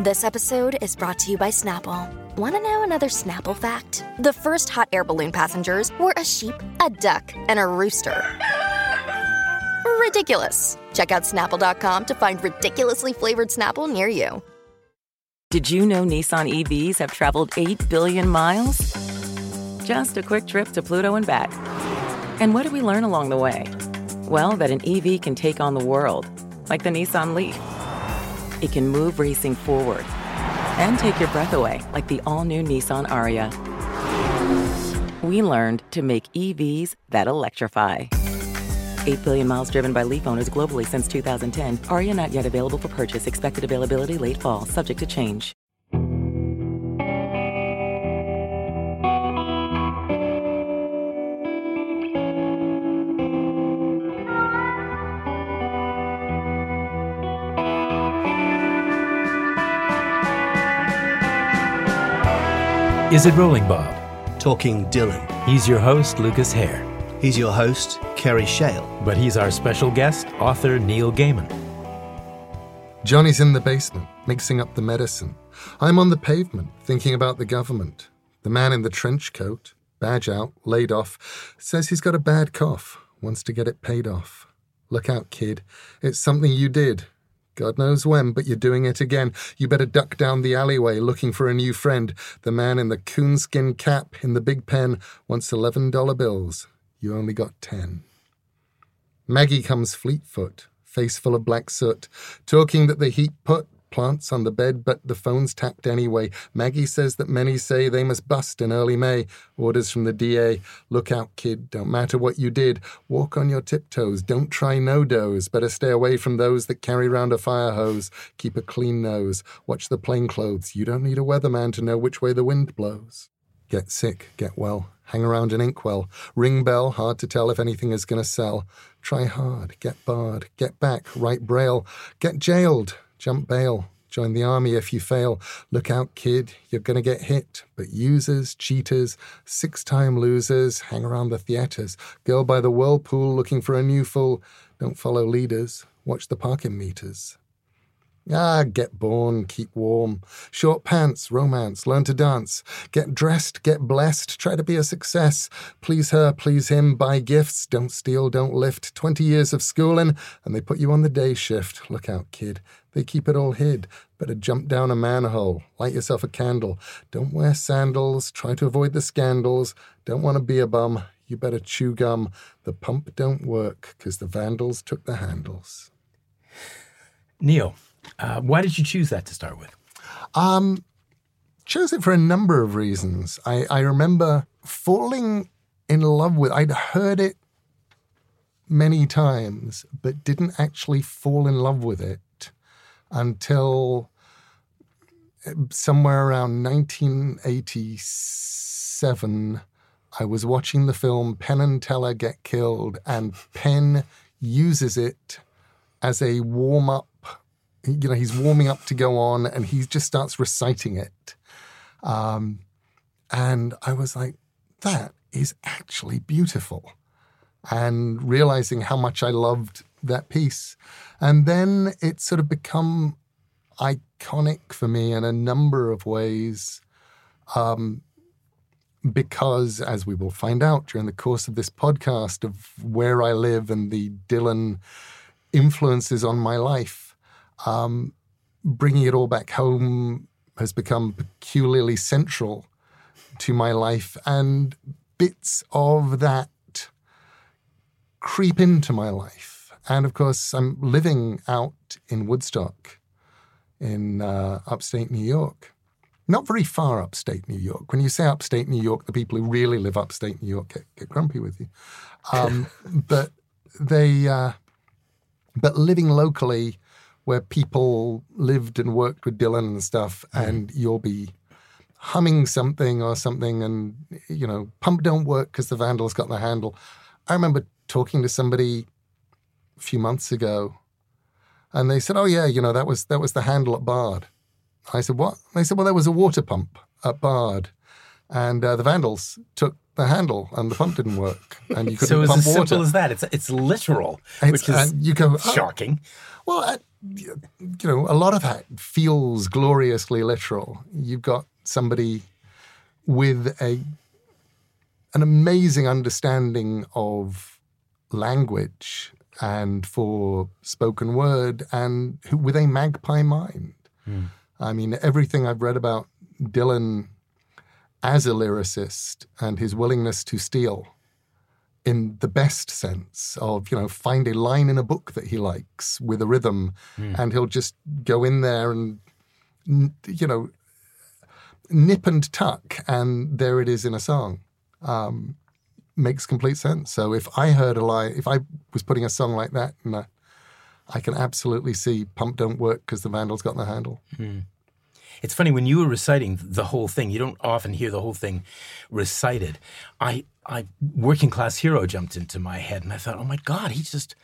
This episode is brought to you by Snapple. Want to know another Snapple fact? The first hot air balloon passengers were a sheep, a duck, and a rooster. Ridiculous. Check out snapple.com to find ridiculously flavored Snapple near you. Did you know Nissan EVs have traveled 8 billion miles? Just a quick trip to Pluto and back. And what did we learn along the way? Well, that an EV can take on the world, like the Nissan Leaf. It can move racing forward and take your breath away, like the all new Nissan Ariya. We learned to make EVs that electrify. 8 billion miles driven by Leaf owners globally since 2010. Ariya not yet available for purchase. Expected availability late fall, subject to change. Is it rolling, Bob? Talking Dylan. He's your host, Lucas Hare. He's your host, Kerry Shale. But he's our special guest, author Neil Gaiman. Johnny's in the basement, mixing up the medicine. I'm on the pavement, thinking about the government. The man in the trench coat, badge out, laid off, says he's got a bad cough, wants to get it paid off. Look out, kid. It's something you did. God knows when, but you're doing it again. You better duck down the alleyway looking for a new friend. The man in the coonskin cap in the big pen wants $11 bills. You only got 10. Maggie comes fleetfoot, face full of black soot, talking that the heat put plants on the bed, but the phone's tapped anyway. Maggie says that many say they must bust in early May. Orders from the DA. Look out, kid. Don't matter what you did. Walk on your tiptoes. Don't try no doze. Better stay away from those that carry round a fire hose. Keep a clean nose. Watch the plain clothes. You don't need a weatherman to know which way the wind blows. Get sick, get well. Hang around an inkwell. Ring bell, hard to tell if anything is going to sell. Try hard, get barred, get back, write braille. Get jailed, jump bail. Join the army if you fail. Look out, kid, you're going to get hit. But users, cheaters, six time losers hang around the theatres. Girl by the whirlpool looking for a new fool. Don't follow leaders, watch the parking meters. Ah, get born, keep warm. Short pants, romance, learn to dance. Get dressed, get blessed, try to be a success. Please her, please him, buy gifts, don't steal, don't lift. Twenty years of schooling, and they put you on the day shift. Look out, kid. They keep it all hid. Better jump down a manhole, light yourself a candle. Don't wear sandals, try to avoid the scandals. Don't want to be a bum, you better chew gum. The pump don't work, 'cause the vandals took the handles. Neil, uh, why did you choose that to start with? Um, chose it for a number of reasons. I, I remember falling in love with. I'd heard it many times, but didn't actually fall in love with it until somewhere around 1987. I was watching the film Penn and Teller Get Killed, and Penn uses it as a warm up you know, he's warming up to go on and he just starts reciting it. Um, and I was like, that is actually beautiful. And realizing how much I loved that piece. And then it sort of become iconic for me in a number of ways. Um, because, as we will find out during the course of this podcast, of where I live and the Dylan influences on my life, um, bringing it all back home has become peculiarly central to my life, and bits of that creep into my life. And of course, I'm living out in Woodstock in uh, upstate New York. Not very far upstate New York. When you say upstate New York, the people who really live upstate New York get, get grumpy with you. Um, but they, uh, but living locally, where people lived and worked with Dylan and stuff, and you'll be humming something or something, and you know, pump don't work because the Vandals got the handle. I remember talking to somebody a few months ago, and they said, "Oh yeah, you know that was that was the handle at Bard." I said, "What?" They said, "Well, there was a water pump at Bard, and uh, the Vandals took the handle and the pump didn't work, and you couldn't So it's as water. simple as that. It's it's literal, It's- which is you go, oh. shocking. Well, you know, a lot of that feels gloriously literal. You've got somebody with a an amazing understanding of language and for spoken word, and who, with a magpie mind. Hmm. I mean, everything I've read about Dylan as a lyricist and his willingness to steal in the best sense of, you know, find a line in a book that he likes with a rhythm and he'll just go in there and, you know, nip and tuck and there it is in a song. Um, makes complete sense. So if I heard a line, if I was putting a song like that, in a, I can absolutely see Pump Don't Work because the vandal's got the handle. It's funny when you were reciting the whole thing. You don't often hear the whole thing recited. I, I, working class hero jumped into my head, and I thought, oh my god, he just.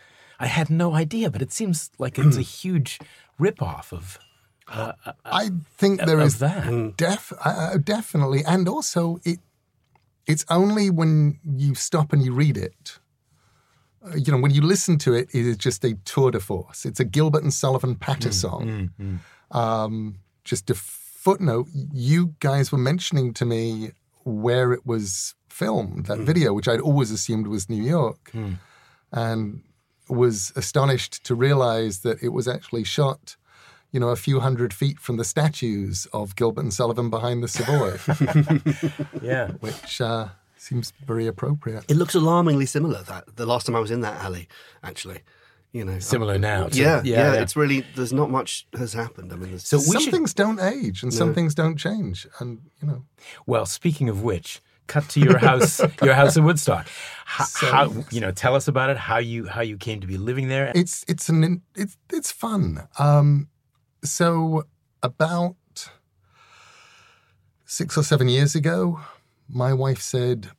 I had no idea, but it seems like it's a huge ripoff of. Uh, uh, I think there is that. Mm. def, uh, uh, definitely, and also it. It's only when you stop and you read it. uh, You know, when you listen to it, it is just a tour de force. It's a Gilbert and Sullivan patter mm, song. Mm, um, just a footnote: you guys were mentioning to me where it was filmed, that video, which I'd always assumed was New York, and was astonished to realize that it was actually shot you know, a few hundred feet from the statues of Gilbert and Sullivan behind the Savoy, Yeah. which uh, seems very appropriate. It looks alarmingly similar. That the last time I was in that alley, actually, you know, Similar now. to- Yeah, yeah, yeah. It's really there's not much has happened. I mean, there's, So some should- things don't age and some things don't change. And, you know, Well, speaking of which, cut to your house, your house in Woodstock. How, So- how you know? Tell us about it. How you how you came to be living there. it's, it's, an, it's, it's fun. Um, so, about six or seven years ago, my wife said,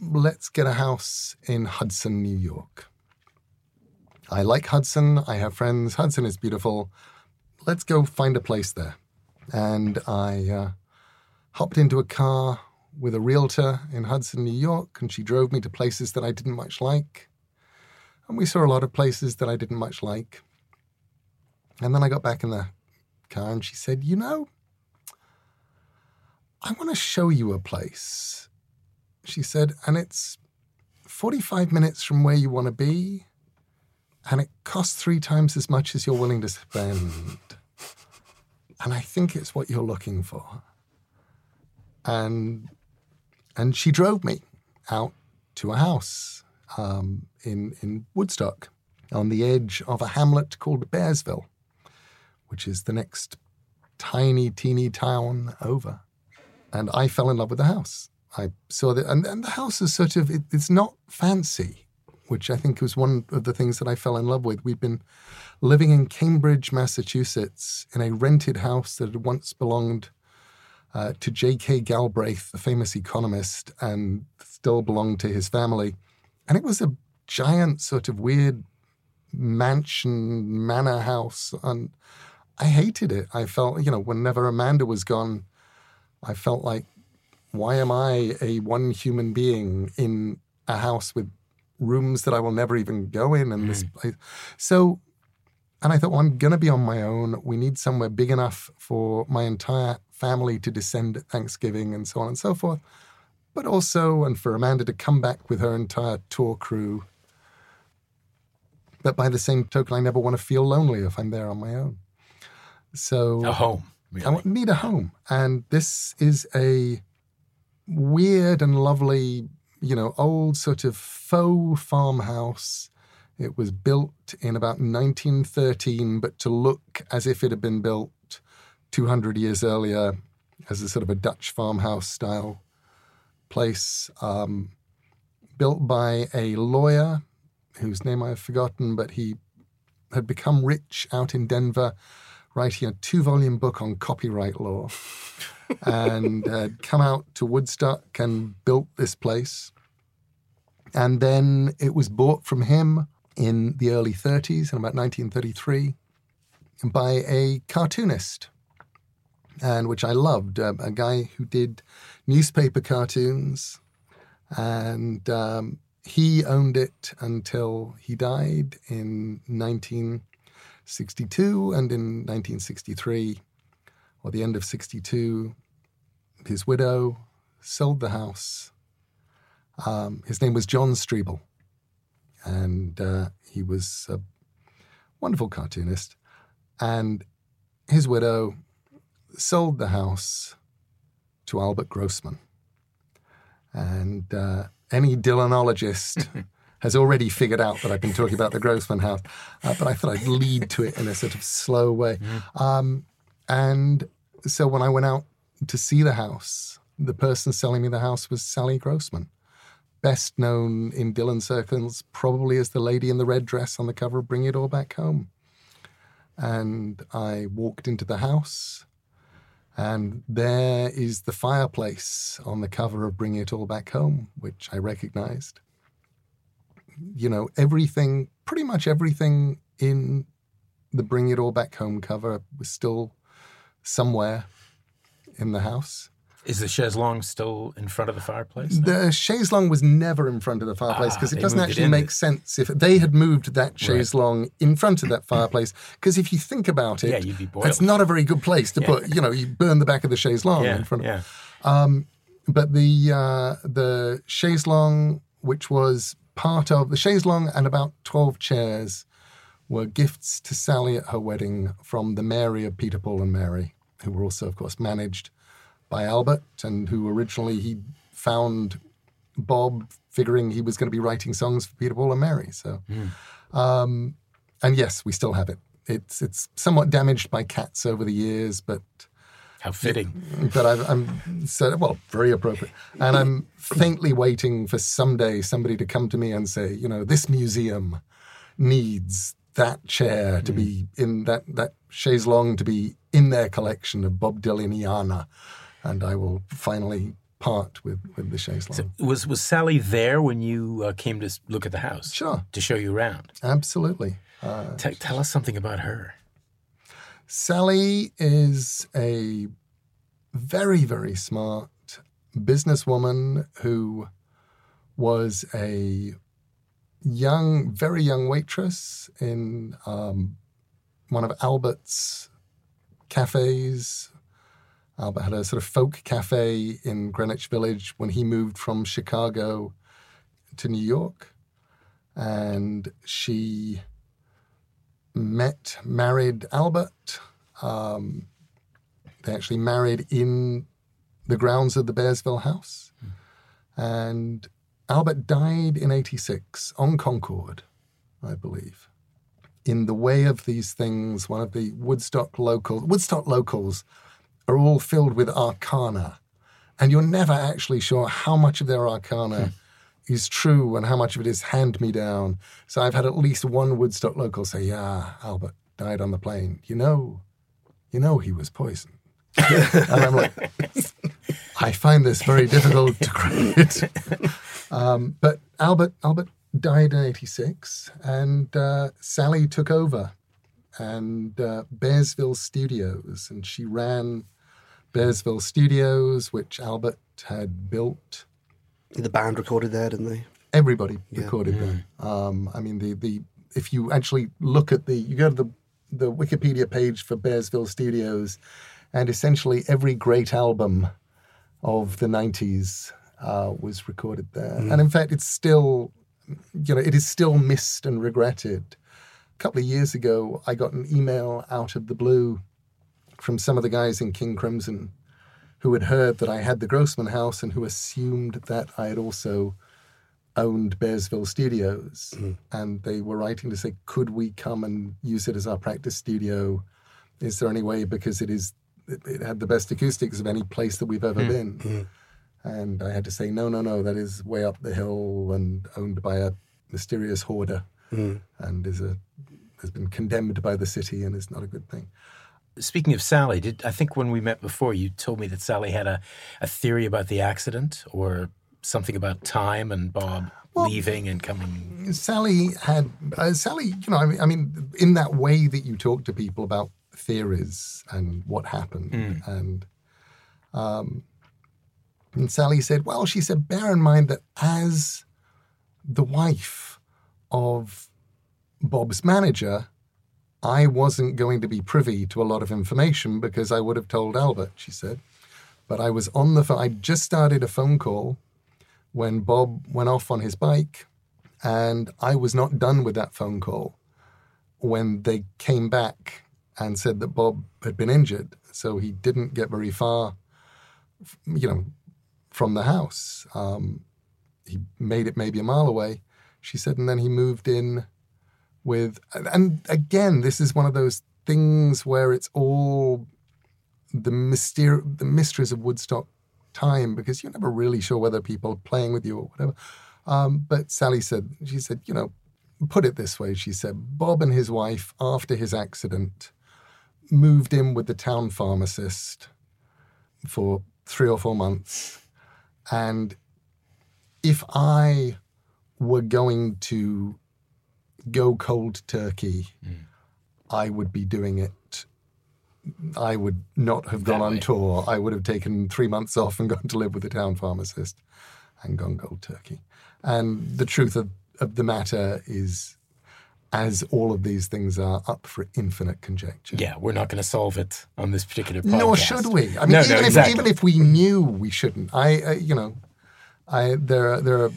let's get a house in Hudson, New York. I like Hudson. I have friends. Hudson is beautiful. Let's go find a place there. And I uh, hopped into a car with a realtor in Hudson, New York, and she drove me to places that I didn't much like. And we saw a lot of places that I didn't much like. And then I got back in the car and she said, You know, I want to show you a place. She said, and it's 45 minutes from where you want to be, and it costs three times as much as you're willing to spend. and I think it's what you're looking for. And and she drove me out to a house um, in in Woodstock, on the edge of a hamlet called Bearsville, which is the next tiny, teeny town over. And I fell in love with the house. I saw that, and, and the house is sort of, it, it's not fancy, which I think was one of the things that I fell in love with. We'd been living in Cambridge, Massachusetts, in a rented house that had once belonged uh, to J.K. Galbraith, the famous economist, and still belonged to his family. And it was a giant, sort of weird mansion, manor house. And I hated it. I felt, you know, whenever Amanda was gone, I felt like, why am I a one human being in a house with rooms that I will never even go in and this place? So, and I thought, well, I'm going to be on my own. We need somewhere big enough for my entire family to descend at Thanksgiving and so on and so forth. But also, and for Amanda to come back with her entire tour crew. But by the same token, I never want to feel lonely if I'm there on my own. So a home. I Really. want- need a home. And this is a weird and lovely, you know, old sort of faux farmhouse. It was built in about 1913, but to look as if it had been built 200 years earlier as a sort of a Dutch farmhouse style place. Um, built by a lawyer whose name I've forgotten, but he had become rich out in Denver writing a two volume book on copyright law and had come out to Woodstock and built this place. And then it was bought from him in the early 30s, in about 1933, by a cartoonist, and which I loved, um, a guy who did newspaper cartoons And um, he owned it until he died in 1962. And in 1963, or the end of 62, his widow sold the house. Um, his name was John Striebel, and uh, he was a wonderful cartoonist. And his widow sold the house to Albert Grossman. And uh, any Dylanologist has already figured out that I've been talking about the Grossman house, uh, but I thought I'd lead to it in a sort of slow way. Um, and so when I went out to see the house, the person selling me the house was Sally Grossman, best known in Dylan circles probably as the lady in the red dress on the cover of Bring It All Back Home. And I walked into the house, and there is the fireplace on the cover of Bring It All Back Home, which I recognized. You know, everything, pretty much everything in the Bring It All Back Home cover was still somewhere in the house. Is the chaise longue still in front of the fireplace? now? The chaise longue was never in front of the fireplace Ah, because it doesn't moved it actually make sense if they had moved that chaise longue in front of that fireplace. Because if you think about it, Yeah, you'd be boiled. it's not a very good place to put. You know, you burn the back of the chaise longue yeah, in front of. yeah. But the uh, the chaise longue, which was part of the chaise longue and about twelve chairs, were gifts to Sally at her wedding from the Mary of Peter, Paul, and Mary, who were also, of course, managed by Albert, and who originally he found Bob figuring he was going to be writing songs for Peter, Paul, and Mary. So, um, and yes, we still have it. It's it's somewhat damaged by cats over the years, but How fitting. but I've, I'm so well very appropriate, and I'm faintly waiting for someday somebody to come to me and say, you know, this museum needs that chair to be in that that chaise longue to be in their collection of Bob Dylaniana, and I will finally part with with the chaise longue. Was was Sally there when you uh, came to look at the house? Sure. To show you around. Absolutely. Uh, Te- tell us something about her. Sally is a very, very smart businesswoman who was a young, very young waitress in um, one of Albert's cafes. Albert had a sort of folk cafe in Greenwich Village when he moved from Chicago to New York. And she met, married Albert. Um, they actually married in the grounds of the Bearsville house. And Albert died in 86 on Concorde, I believe. In the way of these things, one of the Woodstock locals, Woodstock locals are all filled with arcana. And you're never actually sure how much of their arcana is true and how much of it is hand me down. So I've had at least one Woodstock local say, Yeah, Albert died on the plane. You know, you know he was poisoned. and I'm like, I find this very difficult to credit. Um, but Albert Albert died in '86, and uh, Sally took over, and uh, Bearsville Studios, and she ran Bearsville Studios, which Albert had built. The band recorded there, didn't they? Everybody recorded there. Um, I mean, the the if you actually look at the you go to the the Wikipedia page for Bearsville Studios, and essentially every great album of the '90s uh, was recorded there. And in fact, it's still, you know, it is still missed and regretted. A couple of years ago, I got an email out of the blue from some of the guys in King Crimson who had heard that I had the Grossman house and who assumed that I had also owned Bearsville Studios. Mm-hmm. And they were writing to say, could we come and use it as our practice studio? Is there any way? Because it is, it, it had the best acoustics of any place that we've ever mm-hmm. been. Mm-hmm. And I had to say, no, no, no, that is way up the hill and owned by a mysterious hoarder and is a, has been condemned by the city and is not a good thing. Speaking of Sally, did I think when we met before you told me that Sally had a, a theory about the accident or something about time and Bob leaving and coming? Sally had uh, Sally, you know, I mean, I mean, in that way that you talk to people about theories and what happened, and um, And Sally said, Well, she said, bear in mind that as the wife of Bob's manager, I wasn't going to be privy to a lot of information because I would have told Albert, she said. But I was on the phone. I just started a phone call when Bob went off on his bike, and I was not done with that phone call when they came back and said that Bob had been injured. So he didn't get very far, you know, from the house. Um, he made it maybe a mile away, she said, and then he moved in with. And again, this is one of those things where it's all the myster- the mysteries of Woodstock time because you're never really sure whether people are playing with you or whatever. Um, but Sally said, she said, you know, put it this way, she said, Bob and his wife, after his accident, moved in with the town pharmacist for three or four months. And if I were going to go cold turkey, mm. I would be doing it. I would not have gone on tour. I would have taken three months off and gone to live with the town pharmacist and gone cold turkey. And the truth of, of the matter is, as all of these things are up for infinite conjecture. Yeah, we're not going to solve it on this particular podcast. Nor should we. I mean, no, even, no, if, exactly. even if we knew we shouldn't, I, I you know, I there are, there are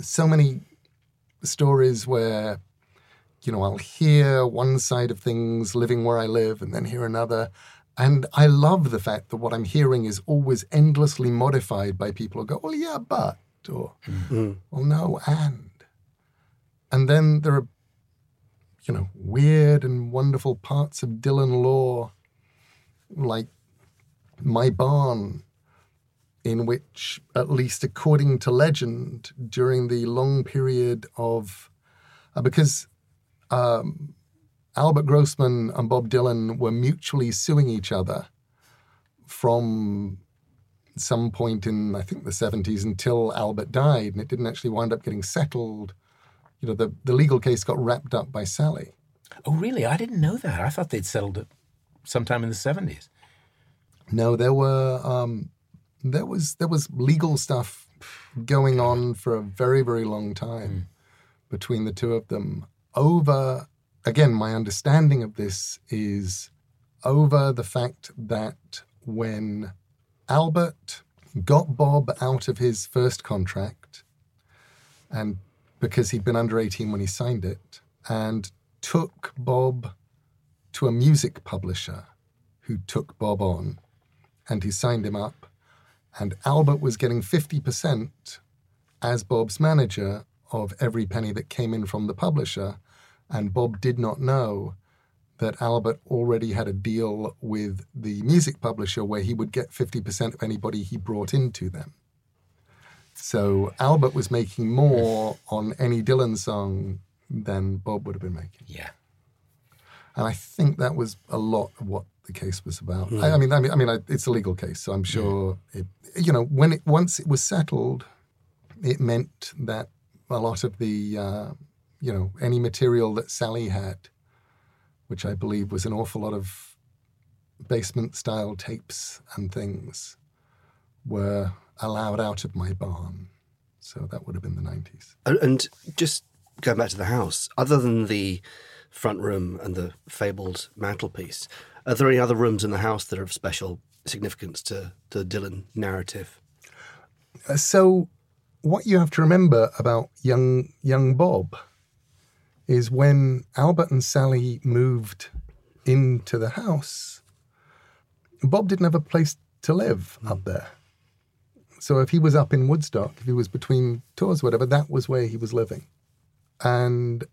so many stories where, you know, I'll hear one side of things living where I live, and then hear another, and I love the fact that what I'm hearing is always endlessly modified by people who go, "Well, yeah, but," or, mm-hmm. "Well, no, and," and then there are you know, weird and wonderful parts of Dylan lore, like my barn, in which, at least according to legend, during the long period of, uh, because um, Albert Grossman and Bob Dylan were mutually suing each other from some point in, I think, the 70s until Albert died, and it didn't actually wind up getting settled you know, the, the legal case got wrapped up by Sally. oh, really? I didn't know that. I thought they'd settled it sometime in the 70s. No, there were um, there was there was legal stuff going on for a very very long time mm. between the two of them over again my understanding of this is over the fact that when Albert got Bob out of his first contract and because he'd been under 18 when he signed it and took Bob to a music publisher who took Bob on and he signed him up. And Albert was getting 50% as Bob's manager of every penny that came in from the publisher. And Bob did not know that Albert already had a deal with the music publisher where he would get 50% of anybody he brought into them. So Albert was making more on any Dylan song than Bob would have been making. Yeah. And I think that was a lot of what the case was about. I, I mean, I mean, I mean, I, it's a legal case, so I'm sure. It, you know, when it once it was settled, it meant that a lot of the, uh, you know, any material that Sally had, which I believe was an awful lot of basement style tapes and things, were allowed out of my barn. So that would have been the 90s. And, and just going back to the house, other than the front room and the fabled mantelpiece, are there any other rooms in the house that are of special significance to, to the Dylan narrative? Uh, so what you have to remember about young young Bob is when Albert and Sally moved into the house, Bob didn't have a place to live up there. So if he was up in Woodstock, if he was between tours, or whatever, that was where he was living. And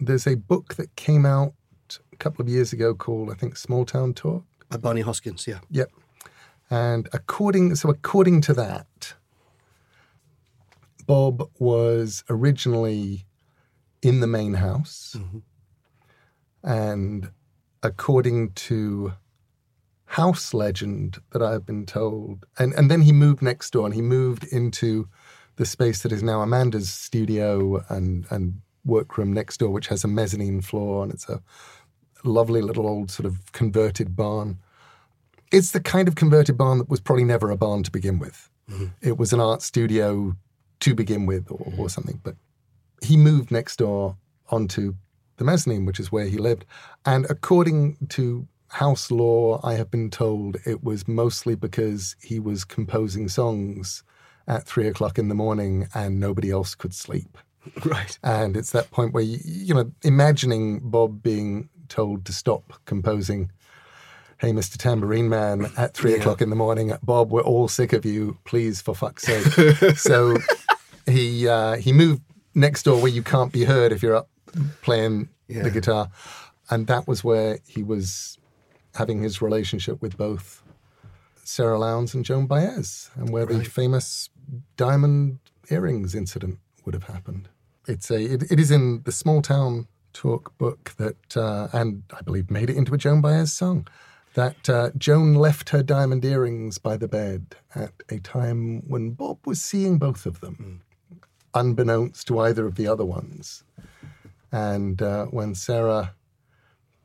there's a book that came out a couple of years ago called, I think, Small Town Talk. By Barney Hoskyns, yeah. Yep. And according so according to that, Bob was originally in the main house. Mm-hmm. And according to house legend that I've been told, and, and then he moved next door and he moved into the space that is now Amanda's studio and, and workroom next door, which has a mezzanine floor and it's a lovely little old sort of converted barn. it's the kind of converted barn that was probably never a barn to begin with. Mm-hmm. It was an art studio to begin with, or, or something. But he moved next door onto the mezzanine, which is where he lived. And according to house lore, I have been told it was mostly because he was composing songs at three o'clock in the morning and nobody else could sleep. Right. And it's that point where, you, you know, imagining Bob being told to stop composing, Hey, Mr. Tambourine Man, at three o'clock in the morning, Bob, we're all sick of you. Please, for fuck's sake. so he, uh, he moved next door where you can't be heard if you're up playing Yeah. the guitar. And that was where he was having his relationship with both Sara Lownds and Joan Baez, and where the famous diamond earrings incident would have happened. It's a it, it is in the small town talk book that, uh, and I believe made it into a Joan Baez song. That uh, Joan left her diamond earrings by the bed at a time when Bob was seeing both of them, unbeknownst to either of the other ones. And uh, when Sarah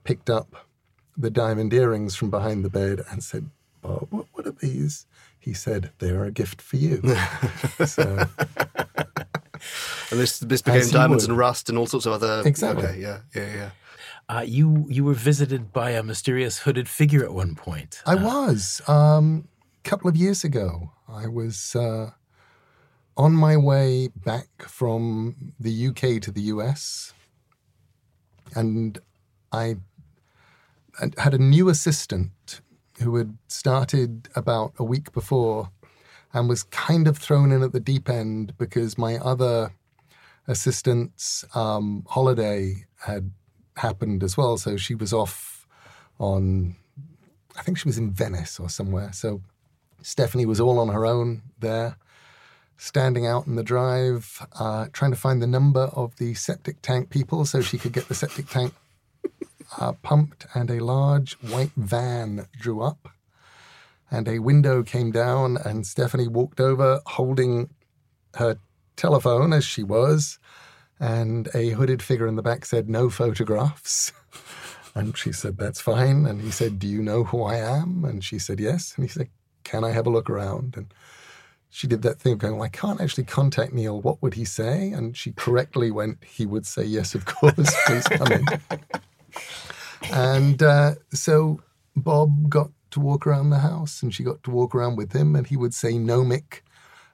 picked up the diamond earrings from behind the bed and said, Bob, what, what are these? He said, They're a gift for you. so, And this this became diamonds would. and rust and all sorts of other. Exactly. Okay, yeah, yeah, yeah. Uh, you you were visited by a mysterious hooded figure at one point. I was. Um, a couple of years ago, I was uh, on my way back from the UK to the US, and I had a new assistant who had started about a week before and was kind of thrown in at the deep end because my other assistant's um, holiday had happened as well. So she was off on I think she was in Venice or somewhere. So Stephanie was all on her own there, standing out in the drive, uh, trying to find the number of the septic tank people so she could get the septic tank uh, pumped. And a large white van drew up, and a window came down, and Stephanie walked over holding her telephone as she was. And a hooded figure in the back said, No photographs. And she said, That's fine. And he said, Do you know who I am? And she said, Yes. And he said, Can I have a look around? And she did that thing of going, Well, I can't actually contact Neil. What would he say? And she correctly went, He would say, Yes, of course. Please come in. and uh, so Bob got to walk around the house and she got to walk around with him. And he would say, No, Mick,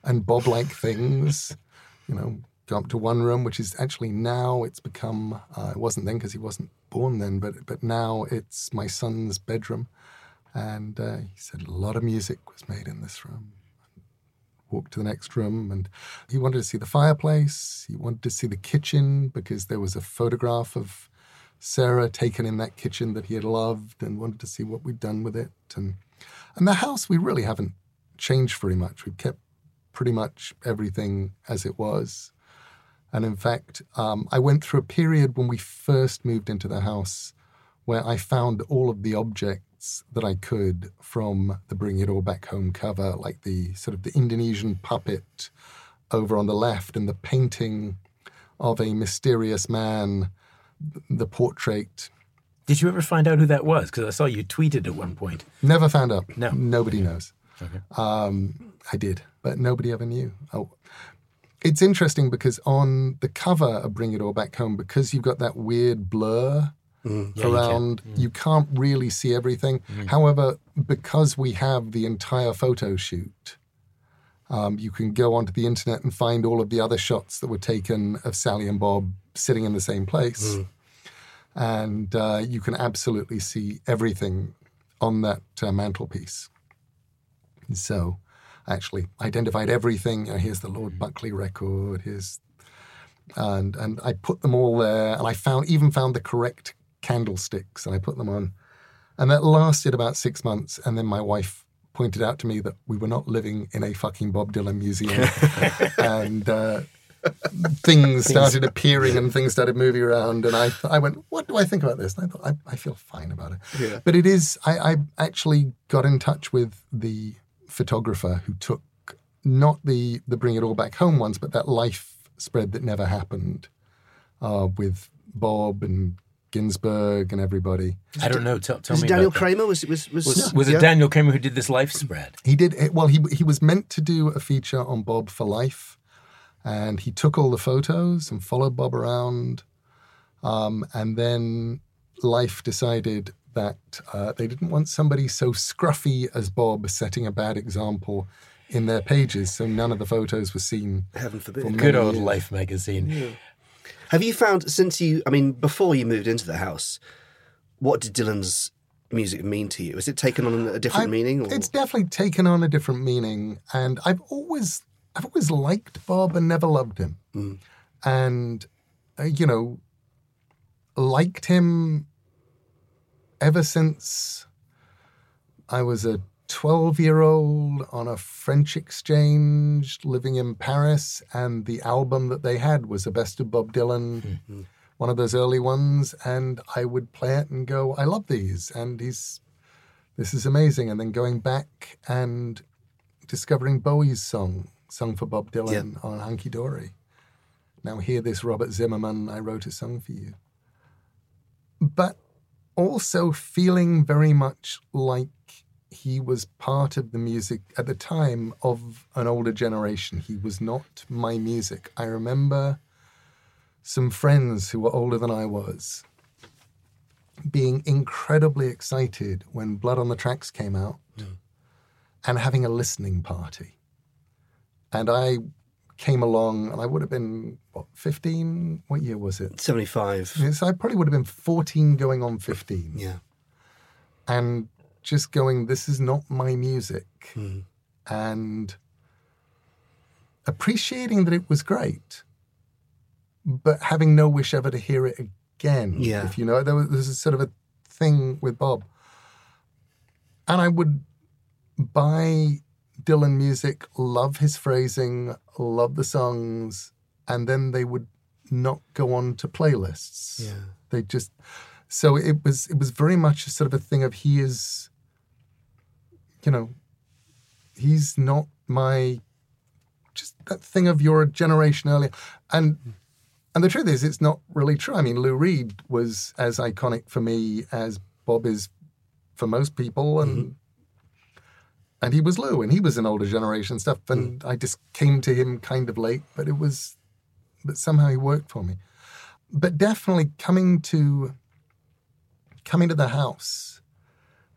and Bob like things, you know. Up to one room, which is actually now it's become. Uh, it wasn't then because he wasn't born then, but but now it's my son's bedroom, and uh, he said a lot of music was made in this room. Walked to the next room, and he wanted to see the fireplace. He wanted to see the kitchen because there was a photograph of Sarah taken in that kitchen that he had loved, and wanted to see what we'd done with it. And and the house we really haven't changed very much. We've kept pretty much everything as it was. And in fact, um, I went through a period when we first moved into the house where I found all of the objects that I could from the Bring It All Back Home cover, like the sort of the Indonesian puppet over on the left and the painting of a mysterious man, the portrait. Did you ever find out who that was? Because I saw you tweeted at one point. Never found out. No. Nobody knows. Um, I did, but nobody ever knew. Oh, it's interesting because on the cover of Bring It All Back Home, because you've got that weird blur you can. around, you, can't really see everything. However, because we have the entire photo shoot, um, you can go onto the internet and find all of the other shots that were taken of Sally and Bob sitting in the same place. And uh, you can absolutely see everything on that uh, mantelpiece. So I actually identified everything. You know, here's the Lord Buckley record. Here's and and I put them all there, and I found even found the correct candlesticks, and I put them on, and that lasted about six months. And then my wife pointed out to me that we were not living in a fucking Bob Dylan museum, and. Uh, Things started appearing and things started moving around, and I, I went, "What do I think about this?" And I thought, I, I feel fine about it. Yeah. But it is. I, I actually got in touch with the photographer who took not the the Bring It All Back Home ones, but that life spread that never happened uh, with Bob and Ginsberg and everybody. I don't know. Tell, tell Was me it Daniel about that. Kramer? Was it was was, Was, was yeah? it Daniel Kramer who did this life spread? He did well. He he was meant to do a feature on Bob for life, and he took all the photos and followed Bob around. Um, and then Life decided that uh, they didn't want somebody so scruffy as Bob setting a bad example in their pages, so none of the photos were seen. Heaven forbid. for Good old years. Life magazine. Have you found since you? I mean, before you moved into the house, what did Dylan's music mean to you? Has it taken on a different I- meaning? Or? It's definitely taken on a different meaning, and I've always, I've always liked Bob and never loved him, and uh, you know, liked him ever since I was a twelve-year-old on a French exchange living in Paris, and the album that they had was the best of Bob Dylan. Mm-hmm. One of those early ones, and I would play it and go, "I love these," and he's this is amazing. And then going back and discovering Bowie's song, sung for Bob Dylan on Hunky Dory. Now hear this, Robert Zimmerman, I wrote a song for you. But also feeling very much like he was part of the music at the time of an older generation. He was not my music. I remember some friends who were older than I was being incredibly excited when Blood on the Tracks came out hmm. and having a listening party. And I came along, and I would have been, what, 15? What year was it? Seventy-five. So I probably would have been 14 going on 15. Yeah. And just going, this is not my music. Hmm. And appreciating that it was great, but having no wish ever to hear it again. Yeah. If you know, there was, there was a sort of a thing with Bob. And I would buy Dylan music, love his phrasing, love the songs, and then they would not go on to playlists. Yeah. They just so it was it was very much a sort of a thing of he is you know he's not my just that thing of your generation earlier and and the truth is it's not really true i mean lou reed was as iconic for me as bob is for most people and mm-hmm. And he was lou and he was an older generation stuff and i just came to him kind of late but it was but somehow he worked for me. But definitely coming to coming to the house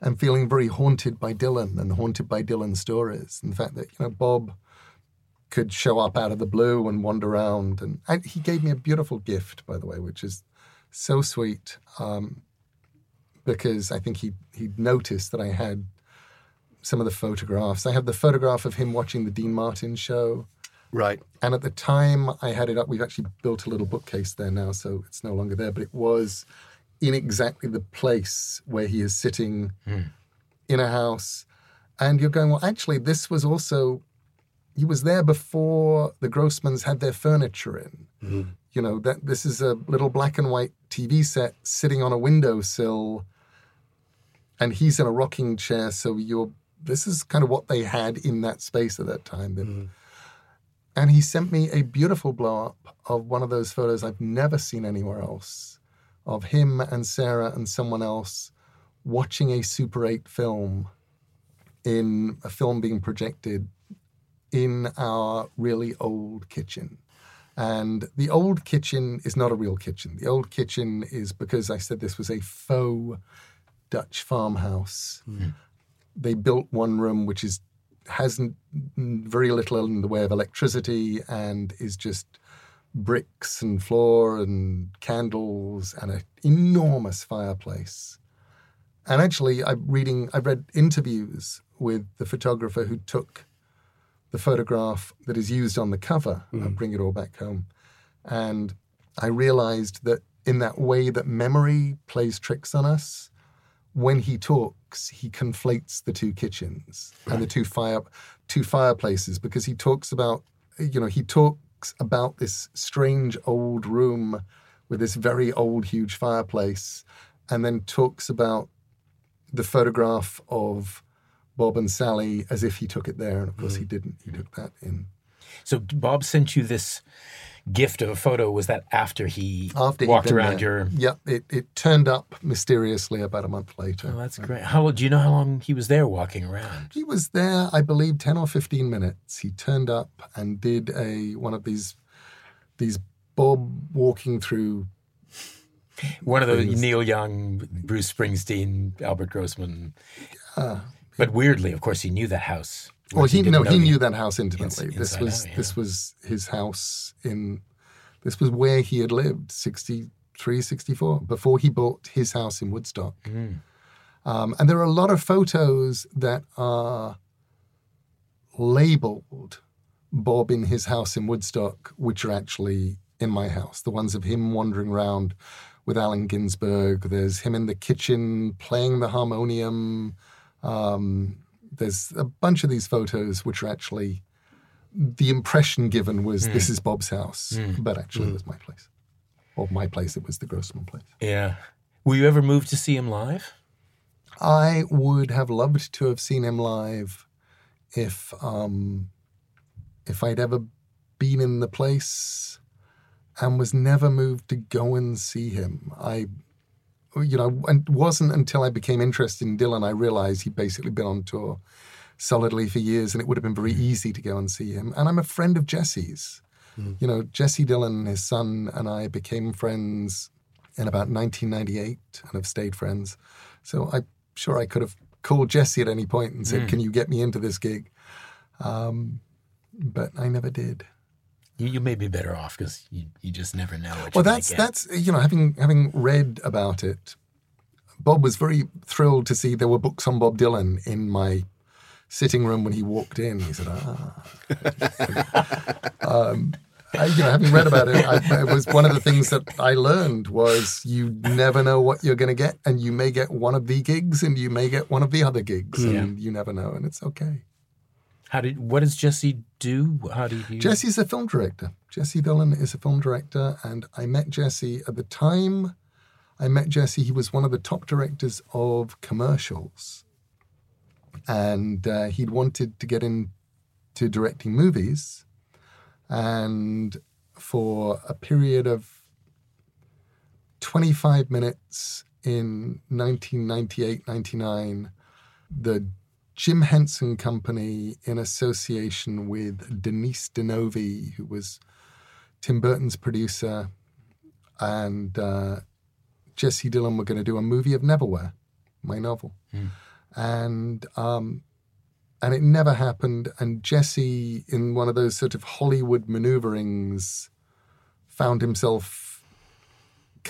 and feeling very haunted by Dylan and haunted by Dylan's stories. And the fact that you know Bob could show up out of the blue and wander around and, and he gave me a beautiful gift by the way which is so sweet um, because I think he he noticed that I had some of the photographs I have the photograph of him watching the Dean Martin show Right. and at the time I had it up, we've actually built a little bookcase there now, so it's no longer there, but it was in exactly the place where he is sitting hmm. in a house. And you're going, well, actually, this was also, he was there before the Grossmans had their furniture in. Mm-hmm. You know, that this is a little black and white TV set sitting on a windowsill, and he's in a rocking chair. So you're, this is kind of what they had in that space at that time. That, mm-hmm. and he sent me a beautiful blow up of one of those photos I've never seen anywhere else of him and Sarah and someone else watching a Super 8 film in a film being projected in our really old kitchen. And the old kitchen is not a real kitchen. The old kitchen is because I said this was a faux Dutch farmhouse. Mm-hmm. They built one room which is has very little in the way of electricity and is just bricks and floor and candles and an enormous fireplace. And actually, I'm reading, I've read interviews with the photographer who took the photograph that is used on the cover of mm-hmm. Bring It All Back Home. And I realized that in that way that memory plays tricks on us, when he talks, he conflates the two kitchens and the two fire two fireplaces because he talks about you know he talks about this strange old room with this very old huge fireplace and then talks about the photograph of Bob and Sally as if he took it there. And of course he mm. didn't. He took that in. So Bob sent you this gift of a photo. Was that after he After walked around there. your? Yep, it, it turned up mysteriously about a month later. Oh, that's great. How do you know how long he was there walking around? He was there, I believe, ten or fifteen minutes. He turned up and did a one of these these Bob walking through. One of the Things. Neil Young, Bruce Springsteen, Albert Grossman. but weirdly, of course, he knew that house. Well, whereas he no, he knew that house intimately. Ins- this was out, yeah. this was his house in. This was where he had lived 63, 64, before he bought his house in Woodstock. Hmm. Um, and there are a lot of photos that are labeled Bob in his house in Woodstock, which are actually in my house. The ones of him wandering around with Allen Ginsberg. There's him in the kitchen playing the harmonium. Um, there's a bunch of these photos which are actually the impression given was this hmm. is Bob's house, hmm. but actually hmm. it was my place. Or my place, it was the Grossman place. Yeah. Were you ever moved to see him live? I would have loved to have seen him live if um, if I'd ever been in the place and was never moved to go and see him. I, you know, and it wasn't until I became interested in Dylan I realized he'd basically been on tour solidly for years, and it would have been very mm-hmm. easy to go and see him. And I'm a friend of Jesse's. Mm. You know, Jesse Dylan, his son, and I became friends in about 1998 and have stayed friends. So I'm sure I could have called Jesse at any point and said, mm. "Can you get me into this gig?" Um, but I never did. You, you may be better off because you, you just never know what Well, that's get. that's you know having having read about it, Bob was very thrilled to see there were books on Bob Dylan in my sitting room when he walked in. He said, "Ah." um, I, you know, having read about it, I, it was one of the things that I learned was you never know what you're going to get, and you may get one of the gigs, and you may get one of the other gigs, and you never know, and it's okay. How did what does Jesse do? How do you? Jesse's a film director. Jesse Dylan is a film director, and I met Jesse at the time. I met Jesse. He was one of the top directors of commercials, and uh, he'd wanted to get into directing movies. And for a period of 25 minutes in 1998 99, the Jim Henson Company, in association with Denise DeNovi, who was Tim Burton's producer, and uh, Jesse Dylan were going to do a movie of Neverwhere, my novel, and um, and it never happened. And Jesse, in one of those sort of Hollywood maneuverings, found himself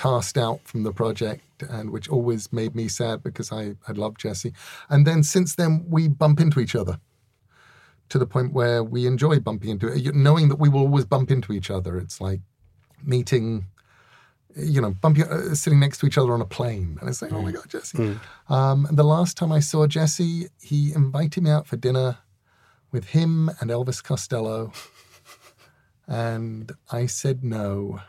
cast out from the project, and which always made me sad because I I loved Jesse. And then since then we bump into each other to the point where we enjoy bumping into it, knowing that we will always bump into each other. It's like meeting. You know, bumping, uh, sitting next to each other on a plane, and it's like, oh my god, Jesse. Um, and the last time I saw Jesse, he invited me out for dinner with him and Elvis Costello, and I said no.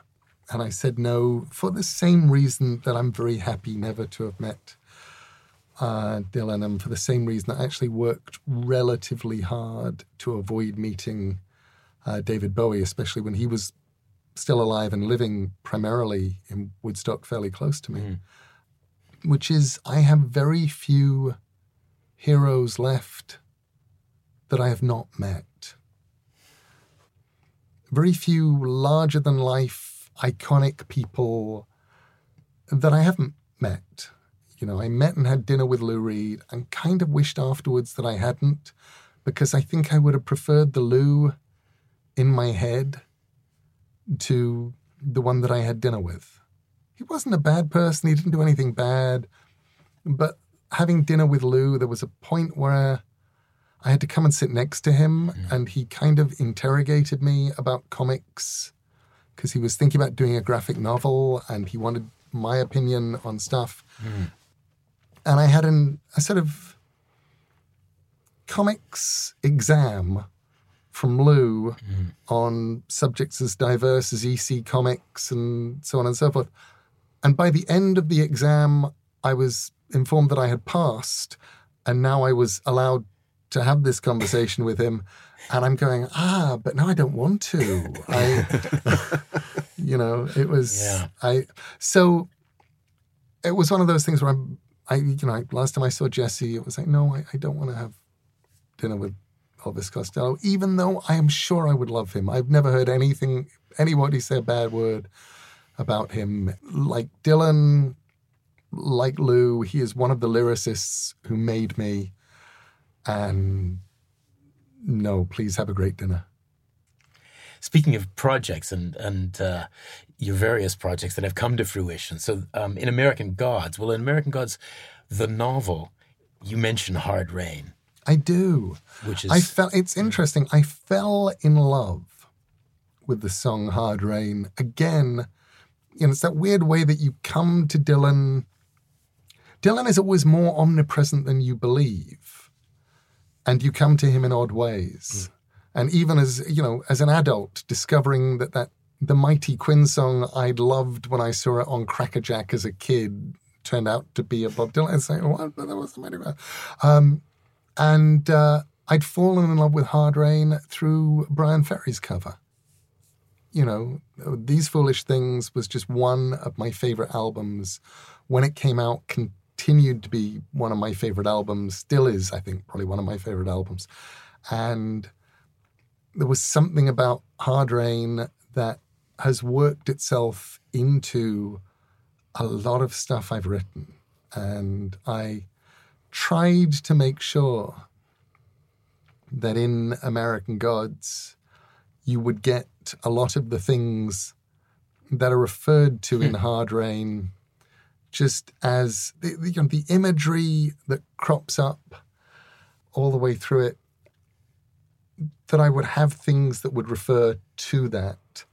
And I said no for the same reason that I'm very happy never to have met uh, Dylan, and for the same reason that I actually worked relatively hard to avoid meeting uh, David Bowie, especially when he was still alive and living primarily in Woodstock, fairly close to me. Which is, I have very few heroes left that I have not met. Very few larger than life, iconic people that I haven't met. You know, I met and had dinner with Lou Reed and kind of wished afterwards that I hadn't because I think I would have preferred the Lou in my head to the one that I had dinner with. He wasn't a bad person, he didn't do anything bad. But having dinner with Lou, there was a point where I had to come and sit next to him, mm. and he kind of interrogated me about comics because he was thinking about doing a graphic novel and he wanted my opinion on stuff. Hmm. And I had an, a sort of comics exam from Lou hmm. on subjects as diverse as EC Comics and so on and so forth. And by the end of the exam, I was informed that I had passed, and now I was allowed to have this conversation with him, and I'm going, ah, but now I don't want to. I, you know, it was Yeah. I. So it was one of those things where I'm, I, you know, last time I saw Jesse, it was like, no, I, I don't want to have dinner with Elvis Costello, even though I am sure I would love him. I've never heard anything, anybody say a bad word about him. Like Dylan, like Lou, he is one of the lyricists who made me. And no, please have a great dinner. Speaking of projects and and uh, your various projects that have come to fruition, so um, in American Gods, well, in American Gods, the novel, you mention Hard Rain, I do. which is I felt it's interesting. I fell in love with the song Hard Rain again. You know, it's that weird way that you come to Dylan. Dylan is always more omnipresent than you believe. And you come to him in odd ways. And even as, you know, as an adult, discovering that that the Mighty Quinn song I'd loved when I saw it on Crackerjack as a kid turned out to be a Bob Dylan. It's like, what? That was the Mighty Quinn. Um, and uh, I'd fallen in love with Hard Rain through Bryan Ferry's cover. You know, These Foolish Things was just one of my favorite albums. When it came out, continued to be one of my favorite albums, still is, I think, probably one of my favorite albums. And there was something about Hard Rain that has worked itself into a lot of stuff I've written. And I tried to make sure that in American Gods, you would get a lot of the things that are referred to in hmm. Hard Rain just as the, the, you know, the imagery that crops up all the way through it, that I would have things that would refer to that.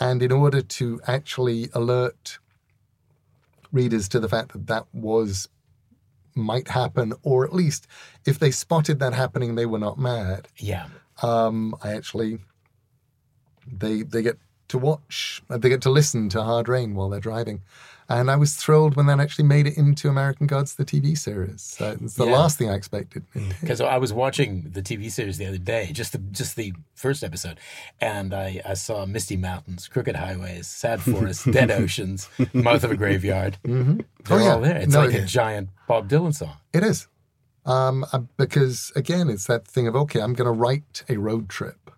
And in order to actually alert readers to the fact that that was might happen, or at least if they spotted that happening, they were not mad. yeah. Um, I actually they they get to watch, they get to listen to Hard Rain while they're driving, and I was thrilled when that actually made it into American Gods, the TV series. So it's the Yeah. last thing I expected. Because I was watching the TV series the other day, just the just the first episode, and I, I saw Misty Mountains, Crooked Highways, Sad Forests, Dead Oceans, Mouth of a Graveyard. Mm-hmm. They're Oh, yeah. all there. It's No, like a giant Bob Dylan song. It is. Um, uh, because again, it's that thing of, okay, I'm going to write a road trip.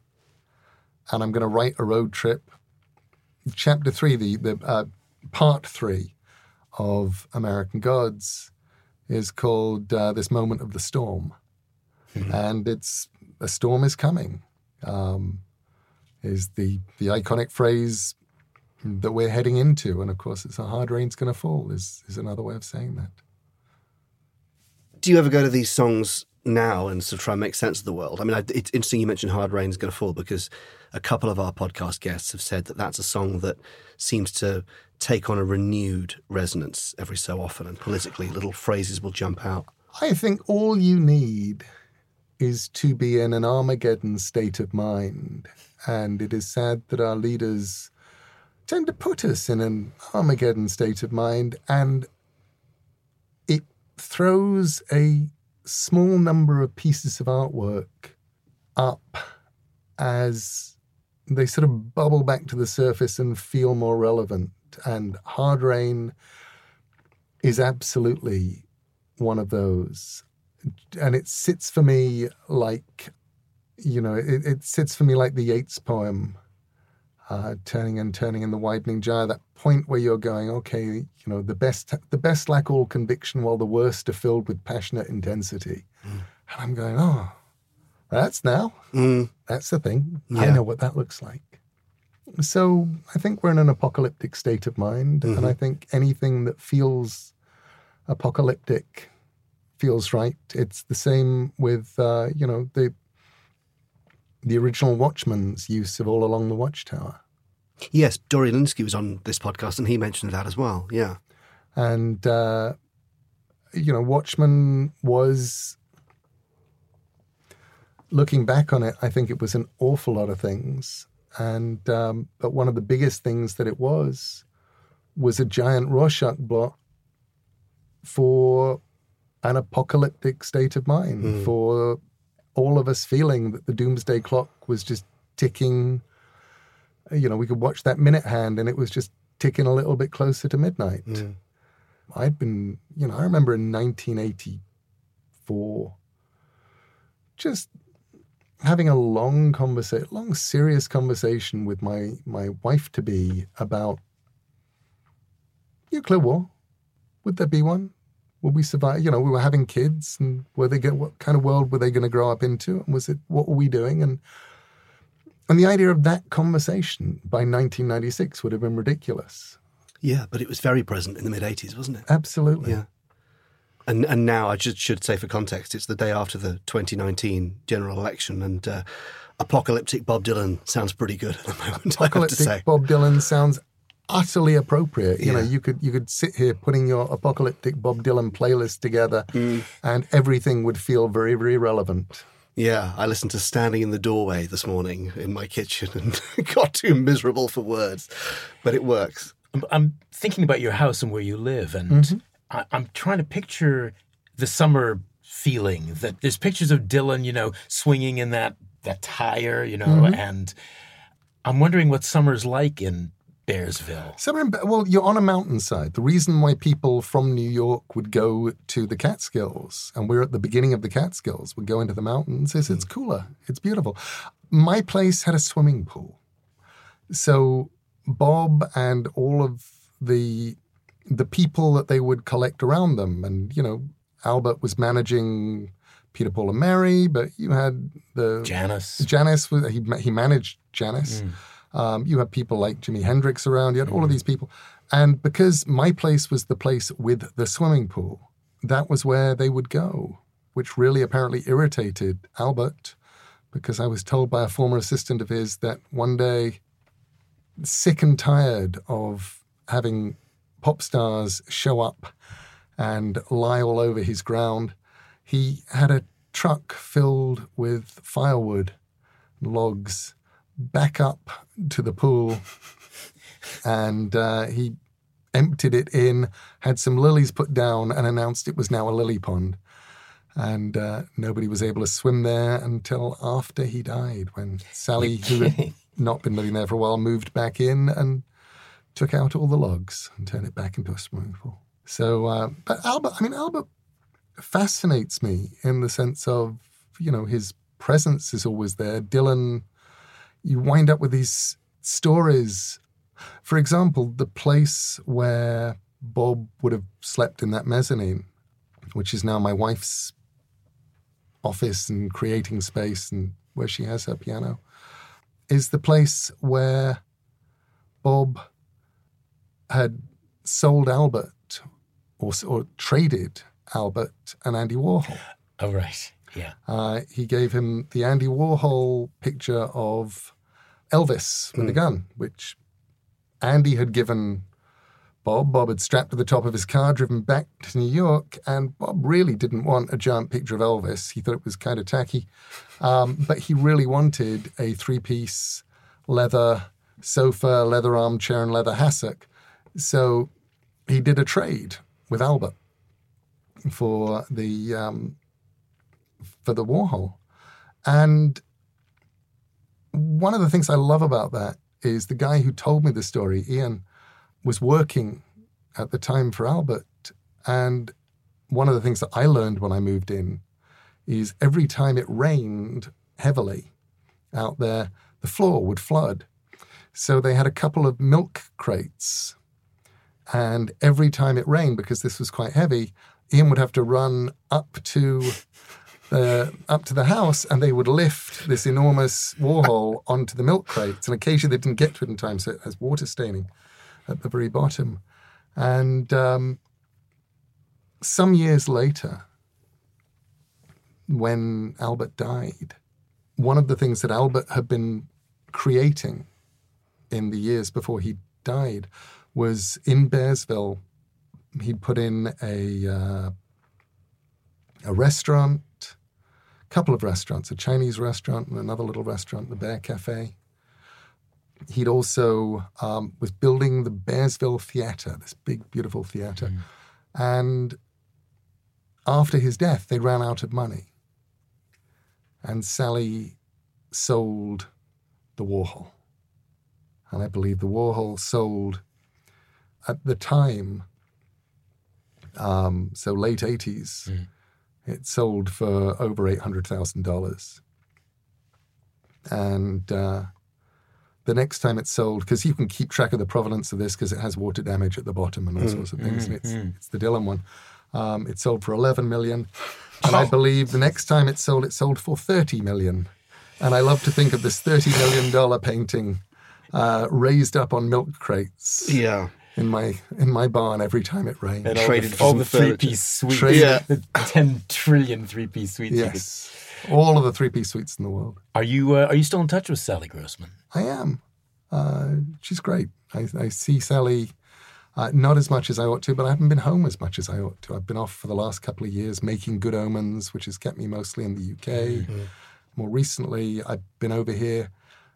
And I'm going to write a road trip. Chapter three, the, the uh, part three of American Gods is called uh, This Moment of the Storm. And it's, a storm is coming, um, is the, the iconic phrase that we're heading into. And of course, it's a hard rain's going to fall, is, is another way of saying that. Do you ever go to these songs now and sort of try and make sense of the world? I mean, I, it's interesting you mentioned Hard Rain's Going to Fall because a couple of our podcast guests have said that that's a song that seems to take on a renewed resonance every so often, and politically, little phrases will jump out. I think all you need is to be in an Armageddon state of mind. And it is sad that our leaders tend to put us in an Armageddon state of mind. And it throws a small number of pieces of artwork up as they sort of bubble back to the surface and feel more relevant. And Hard Rain is absolutely one of those. And it sits for me like, you know, it, it sits for me like the Yeats poem, uh, turning and turning in the widening gyre. That point where you're going, okay, you know, the best, the best lack all conviction, while the worst are filled with passionate intensity. And I'm going, oh, that's now. Mm. That's the thing. I know what that looks like. So I think we're in an apocalyptic state of mind, and I think anything that feels apocalyptic feels right. It's the same with uh, you know the the original Watchmen's use of All Along the Watchtower, Yes, Dorian Lynskey was on this podcast and he mentioned that as well. Yeah. and uh, you know Watchman was. Looking back on it, I think it was an awful lot of things, and um, but one of the biggest things that it was was a giant Rorschach blot for an apocalyptic state of mind, for all of us feeling that the doomsday clock was just ticking. You know, we could watch that minute hand and it was just ticking a little bit closer to midnight. Mm. I'd been, you know, I remember in 1984 just having a long conversation, long serious conversation with my my wife to be about nuclear war. Would there be one? Would we survive? You know, we were having kids, and were they get what kind of world were they going to grow up into? And was it what were we doing? And and the idea of that conversation by 1996 would have been ridiculous. Yeah, but it was very present in the mid 80s, wasn't it? Absolutely. Yeah. And and now I just should say for context, it's the day after the 2019 general election, and uh, apocalyptic Bob Dylan sounds pretty good at the moment. I have to Apocalyptic say. Bob Dylan sounds utterly appropriate. You know, you could you could sit here putting your apocalyptic Bob Dylan playlist together, Mm. and everything would feel very very relevant. Yeah, I listened to Standing in the Doorway this morning in my kitchen and got too miserable for words, but it works. I'm- I'm thinking about your house and where you live, and I, I'm trying to picture the summer feeling. That there's pictures of Dylan, you know, swinging in that that tire, you know, mm-hmm. and I'm wondering what summer's like in Bearsville. Summer in, well, you're on a mountainside. The reason why people from New York would go to the Catskills, and we're at the beginning of the Catskills, would go into the mountains, is it's cooler. It's beautiful. My place had a swimming pool. So Bob and all of the the people that they would collect around them, and you know, Albert was managing Peter, Paul, and Mary, but you had the Janis. Janis was he he managed Janis. Um, you had people like Jimi Hendrix around. You had all of these people, and because my place was the place with the swimming pool, that was where they would go, which really apparently irritated Albert, because I was told by a former assistant of his that one day, sick and tired of having pop stars show up and lie all over his ground, he had a truck filled with firewood, logs, back up to the pool, and uh, he emptied it in, had some lilies put down, and announced it was now a lily pond. And uh, nobody was able to swim there until after he died, when Sally, who had not been living there for a while, moved back in and took out all the logs and turned it back into a swimming pool. So, uh, but Albert, I mean, Albert fascinates me in the sense of, you know, his presence is always there. Dylan, you wind up with these stories. For example, the place where Bob would have slept in that mezzanine, which is now my wife's office and creating space and where she has her piano, is the place where Bob had sold Albert or, or traded Albert and Andy Warhol. Oh, right. Yeah. Uh, he gave him the Andy Warhol picture of Elvis with the gun, which Andy had given Bob. Bob had strapped to the top of his car, driven back to New York, and Bob really didn't want a giant picture of Elvis. He thought it was kind of tacky. Um, but he really wanted a three piece leather sofa, leather armchair, and leather hassock. So he did a trade with Albert for the um, for the Warhol. And one of the things I love about that is the guy who told me the story, Ian, was working at the time for Albert. And one of the things that I learned when I moved in is every time it rained heavily out there, the floor would flood. So they had a couple of milk crates. And every time it rained, because this was quite heavy, Ian would have to run up to the up to the house, and they would lift this enormous Warhol onto the milk crates. And occasionally they didn't get to it in time, so it has water staining at the very bottom. And um, some years later, when Albert died, one of the things that Albert had been creating in the years before he died was in Bearsville. He'd put in a uh, a restaurant, a couple of restaurants, a Chinese restaurant and another little restaurant, the Bear Cafe. He'd also um, was building the Bearsville Theatre, this big, beautiful theatre, and after his death, they ran out of money. and Sally sold the Warhol. And I believe the Warhol sold at the time, um, so late 80s, Mm. it sold for over $800,000. And uh, the next time it sold, because you can keep track of the provenance of this because it has water damage at the bottom and all sorts of things, and it's, it's the Dylan one. Um, it sold for 11 million. And I believe the next time it sold, it sold for 30 million. And I love to think of this $30 million painting uh, raised up on milk crates Yeah. In my in my barn every time it rained. And all Traded the, for all some the three piece suites. Traded- Yeah. The 10 trillion three piece suites. you could- yes, all of the three piece suites in the world. Are you uh, are you still in touch with Sally Grossman? I am. Uh, she's great. I, I see Sally uh, not as much as I ought to, but I haven't been home as much as I ought to. I've been off for the last couple of years making good omens, which has kept me mostly in the UK. More recently, I've been over here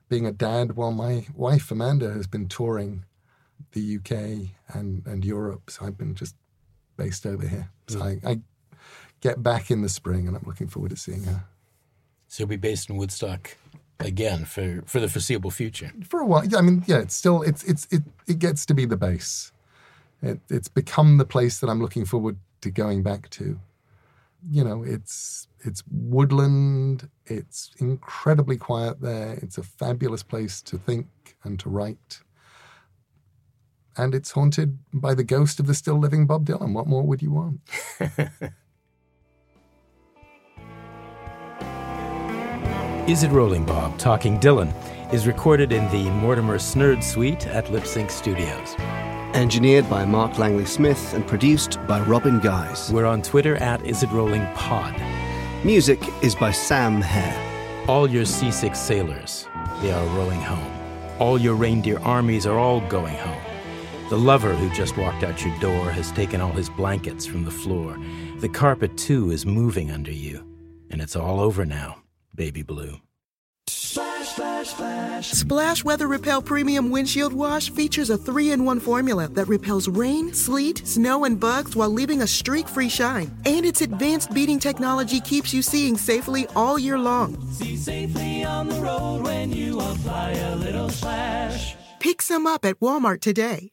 being a dad while my wife Amanda has been touring the UK and, and Europe. So I've been just based over here. So hmm. I, I get back in the spring and I'm looking forward to seeing her. So you'll be based in Woodstock again for, for the foreseeable future. for a while. yeah, I mean, yeah, it's still it's it's it it gets to be the base. It, it's become the place that I'm looking forward to going back to. You know, it's it's woodland. It's incredibly quiet there. It's a fabulous place to think and to write. And it's haunted by the ghost of the still living Bob Dylan. What more would you want? Is It Rolling Bob Talking Dylan is recorded in the Mortimer Snerd Suite at Lip Sync Studios. Engineered by Mark Langley Smith and produced by Robin Guys. We're on Twitter at Is It Rolling Pod. Music is by Sam Hare. All your seasick sailors, they are rowing home. All your reindeer armies are all going home. The lover who just walked out your door has taken all his blankets from the floor. The carpet, too, is moving under you. And it's all over now, baby blue. Splash splash, splash. Splash Weather Repel Premium Windshield Wash features a three in one formula that repels rain, sleet, snow, and bugs while leaving a streak free shine. And its advanced beading technology keeps you seeing safely all year long. See safely on the road when you apply a little splash. Pick some up at Walmart today.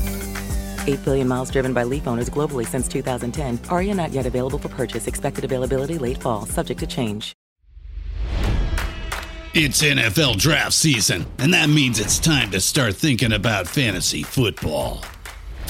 8 billion miles driven by Leaf owners globally since 2010. Ariya not yet available for purchase. Expected availability late fall, subject to change. It's NFL draft season, and that means it's time to start thinking about fantasy football.